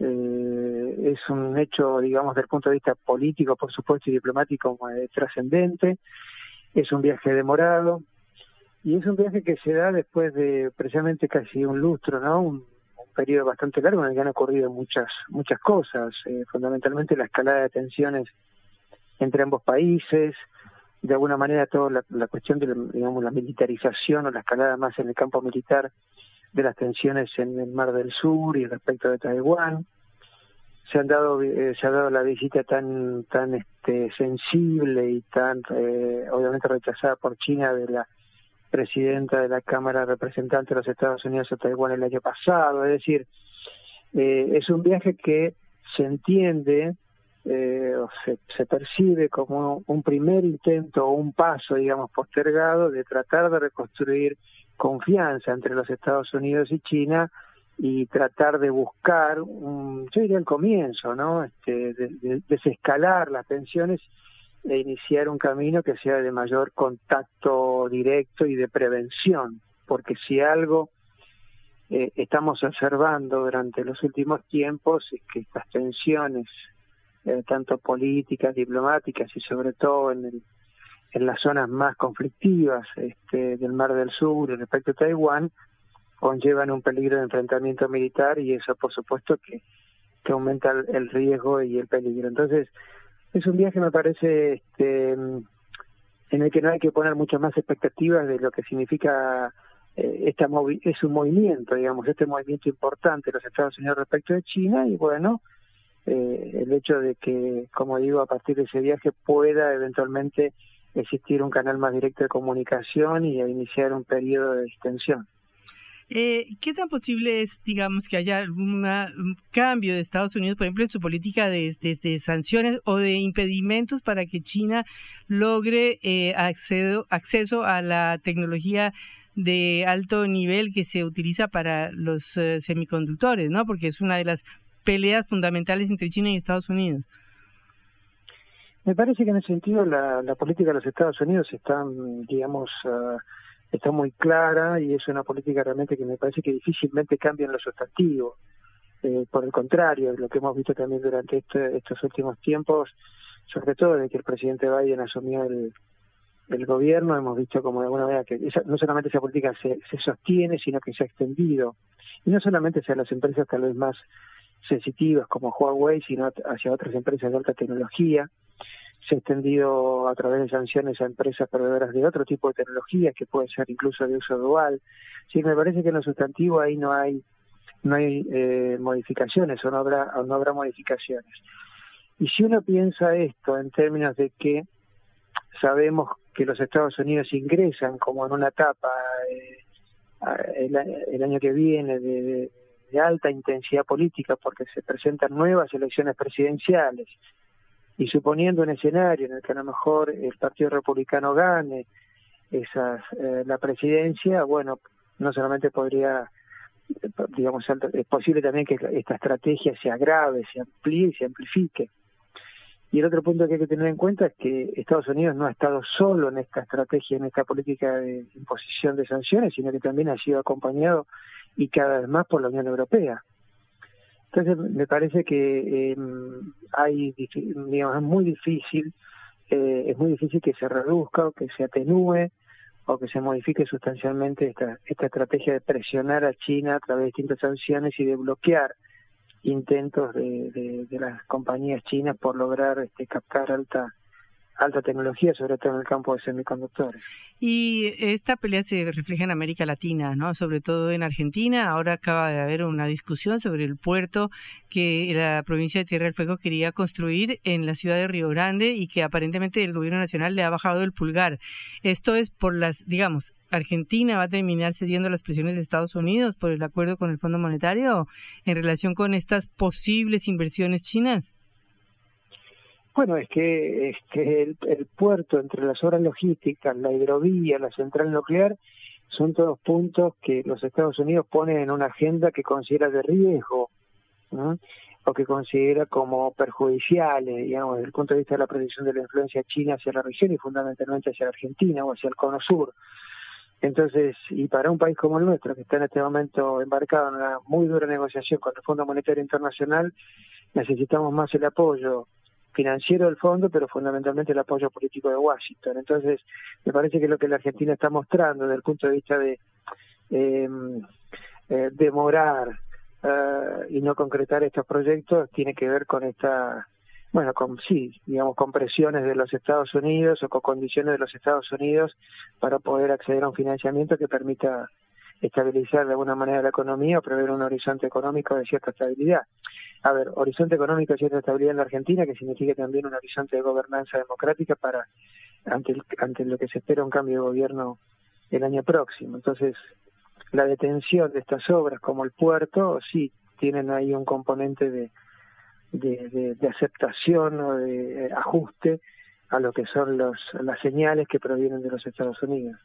Eh, es un hecho, digamos, desde el punto de vista político, por supuesto, y diplomático eh, trascendente. Es un viaje demorado y es un viaje que se da después de precisamente casi un lustro, ¿no? Un, periodo bastante largo en el que han ocurrido muchas muchas cosas, eh, fundamentalmente la escalada de tensiones entre ambos países, de alguna manera toda la, la cuestión de digamos la militarización o la escalada más en el campo militar de las tensiones en el Mar del Sur y respecto de Taiwán. Se han dado eh, se ha dado la visita tan tan este sensible y tan eh, obviamente rechazada por China de la presidenta de la Cámara de Representantes de los Estados Unidos a Taiwán el año pasado, es decir, eh, es un viaje que se entiende eh, o se, se, percibe como un primer intento o un paso, digamos, postergado de tratar de reconstruir confianza entre los Estados Unidos y China y tratar de buscar, un, yo diría el comienzo, ¿no? Este, de, desescalar las tensiones e iniciar un camino que sea de mayor contacto directo y de prevención, porque si algo eh, estamos observando durante los últimos tiempos es que estas tensiones, eh, tanto políticas, diplomáticas y sobre todo en el en las zonas más conflictivas este, del Mar del Sur respecto a Taiwán conllevan un peligro de enfrentamiento militar y eso por supuesto que, que aumenta el, riesgo y el peligro. Entonces es un viaje me parece este, en el que no hay que poner muchas más expectativas de lo que significa eh, esta es un movimiento, digamos, este movimiento importante de los Estados Unidos respecto de China y bueno, eh, el hecho de que, como digo, a partir de ese viaje pueda eventualmente existir un canal más directo de comunicación y iniciar un periodo de extensión. Eh, ¿Qué tan posible es, digamos, que haya algún cambio de Estados Unidos, por ejemplo, en su política de, sanciones o de impedimentos para que China logre eh, acceso a la tecnología de alto nivel que se utiliza para los eh, semiconductores, ¿no? Porque es una de las peleas fundamentales entre China y Estados Unidos. Me parece que en ese sentido la, política de los Estados Unidos está, digamos, uh, está muy clara y es una política realmente que me parece que difícilmente cambia en lo sustantivo. Eh, por el contrario, lo que hemos visto también durante este, estos últimos tiempos, sobre todo desde que el presidente Biden asumió el, el gobierno, hemos visto como de alguna manera que no solamente esa política se, se sostiene, sino que se ha extendido. Y no solamente hacia las empresas tal vez más sensitivas como Huawei, sino hacia otras empresas de alta tecnología se ha extendido a través de sanciones a empresas proveedoras de otro tipo de tecnologías que puede ser incluso de uso dual. Sí, me parece que en lo sustantivo ahí no hay no hay eh, modificaciones o no habrá o no habrá modificaciones. Y si uno piensa esto en términos de que sabemos que los Estados Unidos ingresan como en una etapa eh, el, año que viene de alta intensidad política porque se presentan nuevas elecciones presidenciales y suponiendo un escenario en el que a lo mejor el Partido Republicano gane esas, eh, la presidencia, bueno, no solamente podría, digamos, es posible también que esta estrategia se agrave, se amplíe y se amplifique. Y el otro punto que hay que tener en cuenta es que Estados Unidos no ha estado solo en esta estrategia, en esta política de imposición de sanciones, sino que también ha sido acompañado y cada vez más por la Unión Europea. Entonces me parece que eh, hay, digamos, es muy difícil, eh, es muy difícil que se reduzca o que se atenúe o que se modifique sustancialmente esta, esta estrategia de presionar a China a través de distintas sanciones y de bloquear intentos de, de, las compañías chinas por lograr este, captar alta alta tecnología, sobre todo en el campo de semiconductores. Y esta pelea se refleja en América Latina, ¿no? Sobre todo en Argentina. Ahora acaba de haber una discusión sobre el puerto que la provincia de Tierra del Fuego quería construir en la ciudad de Río Grande y que aparentemente el gobierno nacional le ha bajado el pulgar. Esto es por las, digamos, Argentina va a terminar cediendo las presiones de Estados Unidos por el acuerdo con el Fondo Monetario en relación con estas posibles inversiones chinas. Bueno, es que este, el, el, puerto entre las obras logísticas, la hidrovía, la central nuclear, son todos puntos que los Estados Unidos ponen en una agenda que considera de riesgo o que considera como perjudiciales, digamos, desde el punto de vista de la protección de la influencia china hacia la región y fundamentalmente hacia Argentina o hacia el cono sur. Entonces, y para un país como el nuestro, que está en este momento embarcado en una muy dura negociación con el Fondo Monetario Internacional, necesitamos más el apoyo financiero del fondo, pero fundamentalmente el apoyo político de Washington. Entonces, me parece que lo que la Argentina está mostrando desde el punto de vista de eh, eh, demorar eh, y no concretar estos proyectos tiene que ver con esta, bueno, con sí, digamos, con presiones de los Estados Unidos o con condiciones de los Estados Unidos para poder acceder a un financiamiento que permita estabilizar de alguna manera la economía o prever un horizonte económico de cierta estabilidad. A ver, horizonte económico de cierta estabilidad en la Argentina, que significa también un horizonte de gobernanza democrática para ante, ante lo que se espera un cambio de gobierno el año próximo. Entonces, la detención de estas obras como el puerto, sí, tienen ahí un componente de, de, de, de aceptación o de ajuste a lo que son los, las señales que provienen de los Estados Unidos.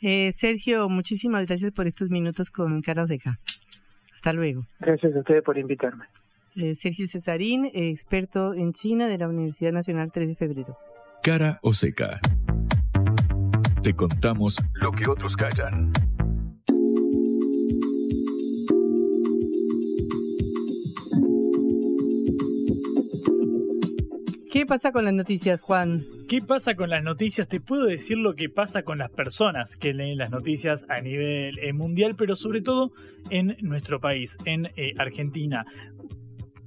Eh, Sergio, muchísimas gracias por estos minutos con Cara Seca. Hasta luego. Gracias a ustedes por invitarme. Eh, Sergio Cesarín, experto en China de la Universidad Nacional 3 de Febrero. Cara o seca. Te contamos lo que otros callan. ¿Qué pasa con las noticias, Juan? ¿Qué pasa con las noticias? Te puedo decir lo que pasa con las personas que leen las noticias a nivel eh, mundial, pero sobre todo en nuestro país, en eh, Argentina.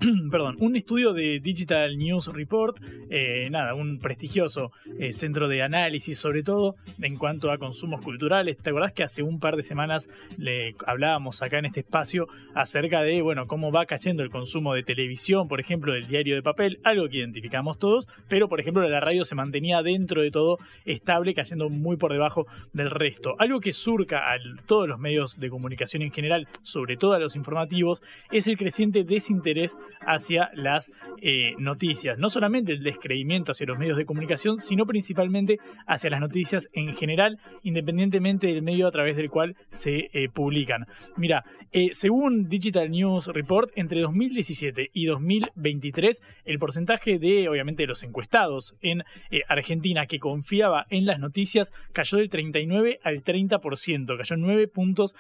perdón, un estudio de Digital News Report, eh, nada, un prestigioso eh, centro de análisis, sobre todo en cuanto a consumos culturales. ¿Te acordás que hace un par de semanas le hablábamos acá en este espacio acerca de, bueno, cómo va cayendo el consumo de televisión, por ejemplo, del diario de papel, algo que identificamos todos, pero por ejemplo la radio se mantenía dentro de todo estable, cayendo muy por debajo del resto. Algo que surca a todos los medios de comunicación en general, sobre todo a los informativos, es el creciente desinterés hacia las eh, noticias. No solamente el descreimiento hacia los medios de comunicación, sino principalmente hacia las noticias en general, independientemente del medio a través del cual se eh, publican. Mira, eh, según Digital News Report, entre 2017 y 2023, el porcentaje de, obviamente, de los encuestados en Argentina que confiaba en las noticias cayó del 39 al 30%, cayó 9 puntos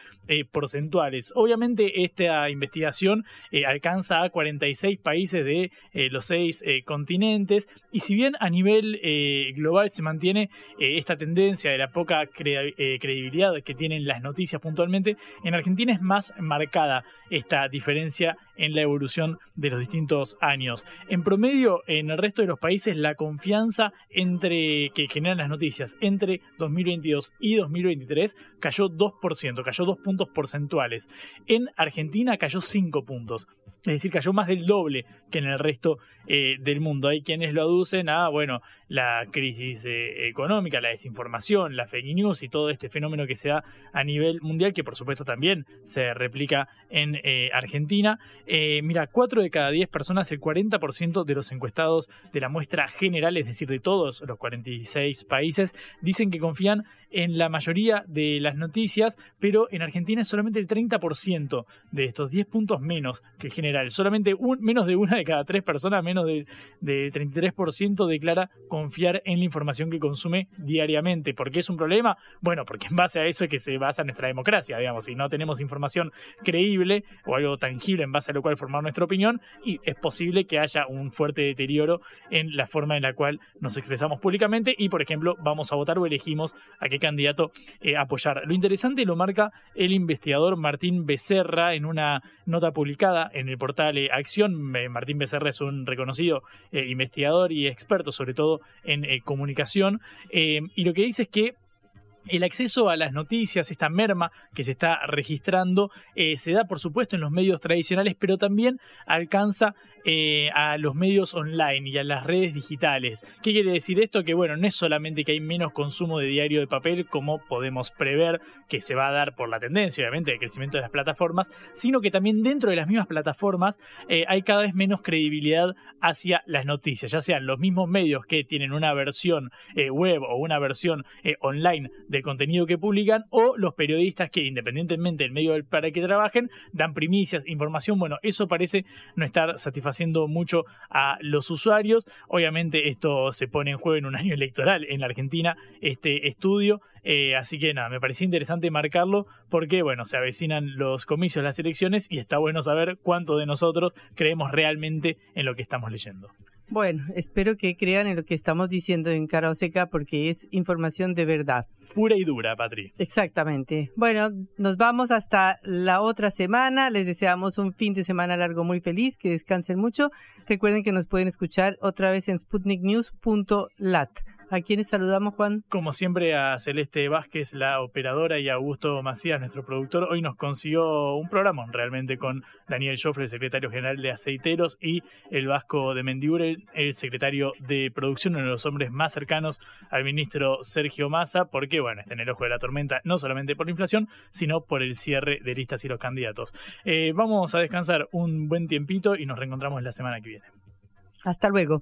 porcentuales. Obviamente, esta investigación alcanza a 40 46 países de eh, los seis eh, continentes. Y si bien a nivel eh, global se mantiene esta tendencia de la poca credibilidad que tienen las noticias puntualmente, en Argentina es más marcada esta diferencia en la evolución de los distintos años. En promedio, en el resto de los países, la confianza entre que generan las noticias entre 2022 y 2023 cayó 2%, cayó 2 puntos porcentuales. En Argentina cayó 5 puntos. Es decir, cayó más del doble que en el resto eh, del mundo. Hay quienes lo aducen a, bueno, la crisis eh, económica, la desinformación, la fake news y todo este fenómeno que se da a nivel mundial, que por supuesto también se replica en eh, Argentina. Mira, 4 de cada 10 personas, el 40% de los encuestados de la muestra general, es decir, de todos los 46 países, dicen que confían en la mayoría de las noticias, pero en Argentina es solamente el 30% de estos 10 puntos menos que el general. Solamente un, menos de una de cada tres personas, menos del de 33% declara confiar en la información que consume diariamente. ¿Por qué es un problema? Bueno, porque en base a eso es que se basa nuestra democracia, digamos. Si no tenemos información creíble o algo tangible en base a lo cual formar nuestra opinión, y es posible que haya un fuerte deterioro en la forma en la cual nos expresamos públicamente y, por ejemplo, vamos a votar o elegimos a qué candidato eh, apoyar. Lo interesante lo marca el investigador Martín Becerra en una nota publicada en el portal eh, Acción. Martín Becerra es un reconocido investigador y experto sobre todo en comunicación y lo que dice es que el acceso a las noticias, esta merma que se está registrando, se da por supuesto en los medios tradicionales, pero también alcanza eh, a los medios online y a las redes digitales. ¿Qué quiere decir esto? Que bueno, no es solamente que hay menos consumo de diario de papel como podemos prever que se va a dar por la tendencia, obviamente, del crecimiento de las plataformas, sino que también dentro de las mismas plataformas eh, hay cada vez menos credibilidad hacia las noticias, ya sean los mismos medios que tienen una versión eh, web o una versión online del contenido que publican o los periodistas que independientemente del medio para el que trabajen dan primicias, información, bueno, eso parece no estar satisfactorio haciendo mucho a los usuarios. Obviamente esto se pone en juego en un año electoral en la Argentina, este estudio. Eh, así que nada, me parecía interesante marcarlo porque, bueno, se avecinan los comicios, las elecciones y está bueno saber cuánto de nosotros creemos realmente en lo que estamos leyendo. Bueno, espero que crean en lo que estamos diciendo en Cara o Seca porque es información de verdad. Pura y dura, Patri. Exactamente. Bueno, nos vamos hasta la otra semana. Les deseamos un fin de semana largo muy feliz, que descansen mucho. Recuerden que nos pueden escuchar otra vez en sputniknews.lat. ¿A quiénes saludamos, Juan? Como siempre, a Celeste Vázquez, la operadora, y a Augusto Macías, nuestro productor. Hoy nos consiguió un programa realmente con Daniel Joffre, secretario general de Aceiteros, y el Vasco de Mendiure, el secretario de Producción, uno de los hombres más cercanos al ministro Sergio Massa, porque, bueno, está en el ojo de la tormenta, no solamente por la inflación, sino por el cierre de listas y los candidatos. Eh, vamos a descansar un buen tiempito y nos reencontramos la semana que viene. Hasta luego.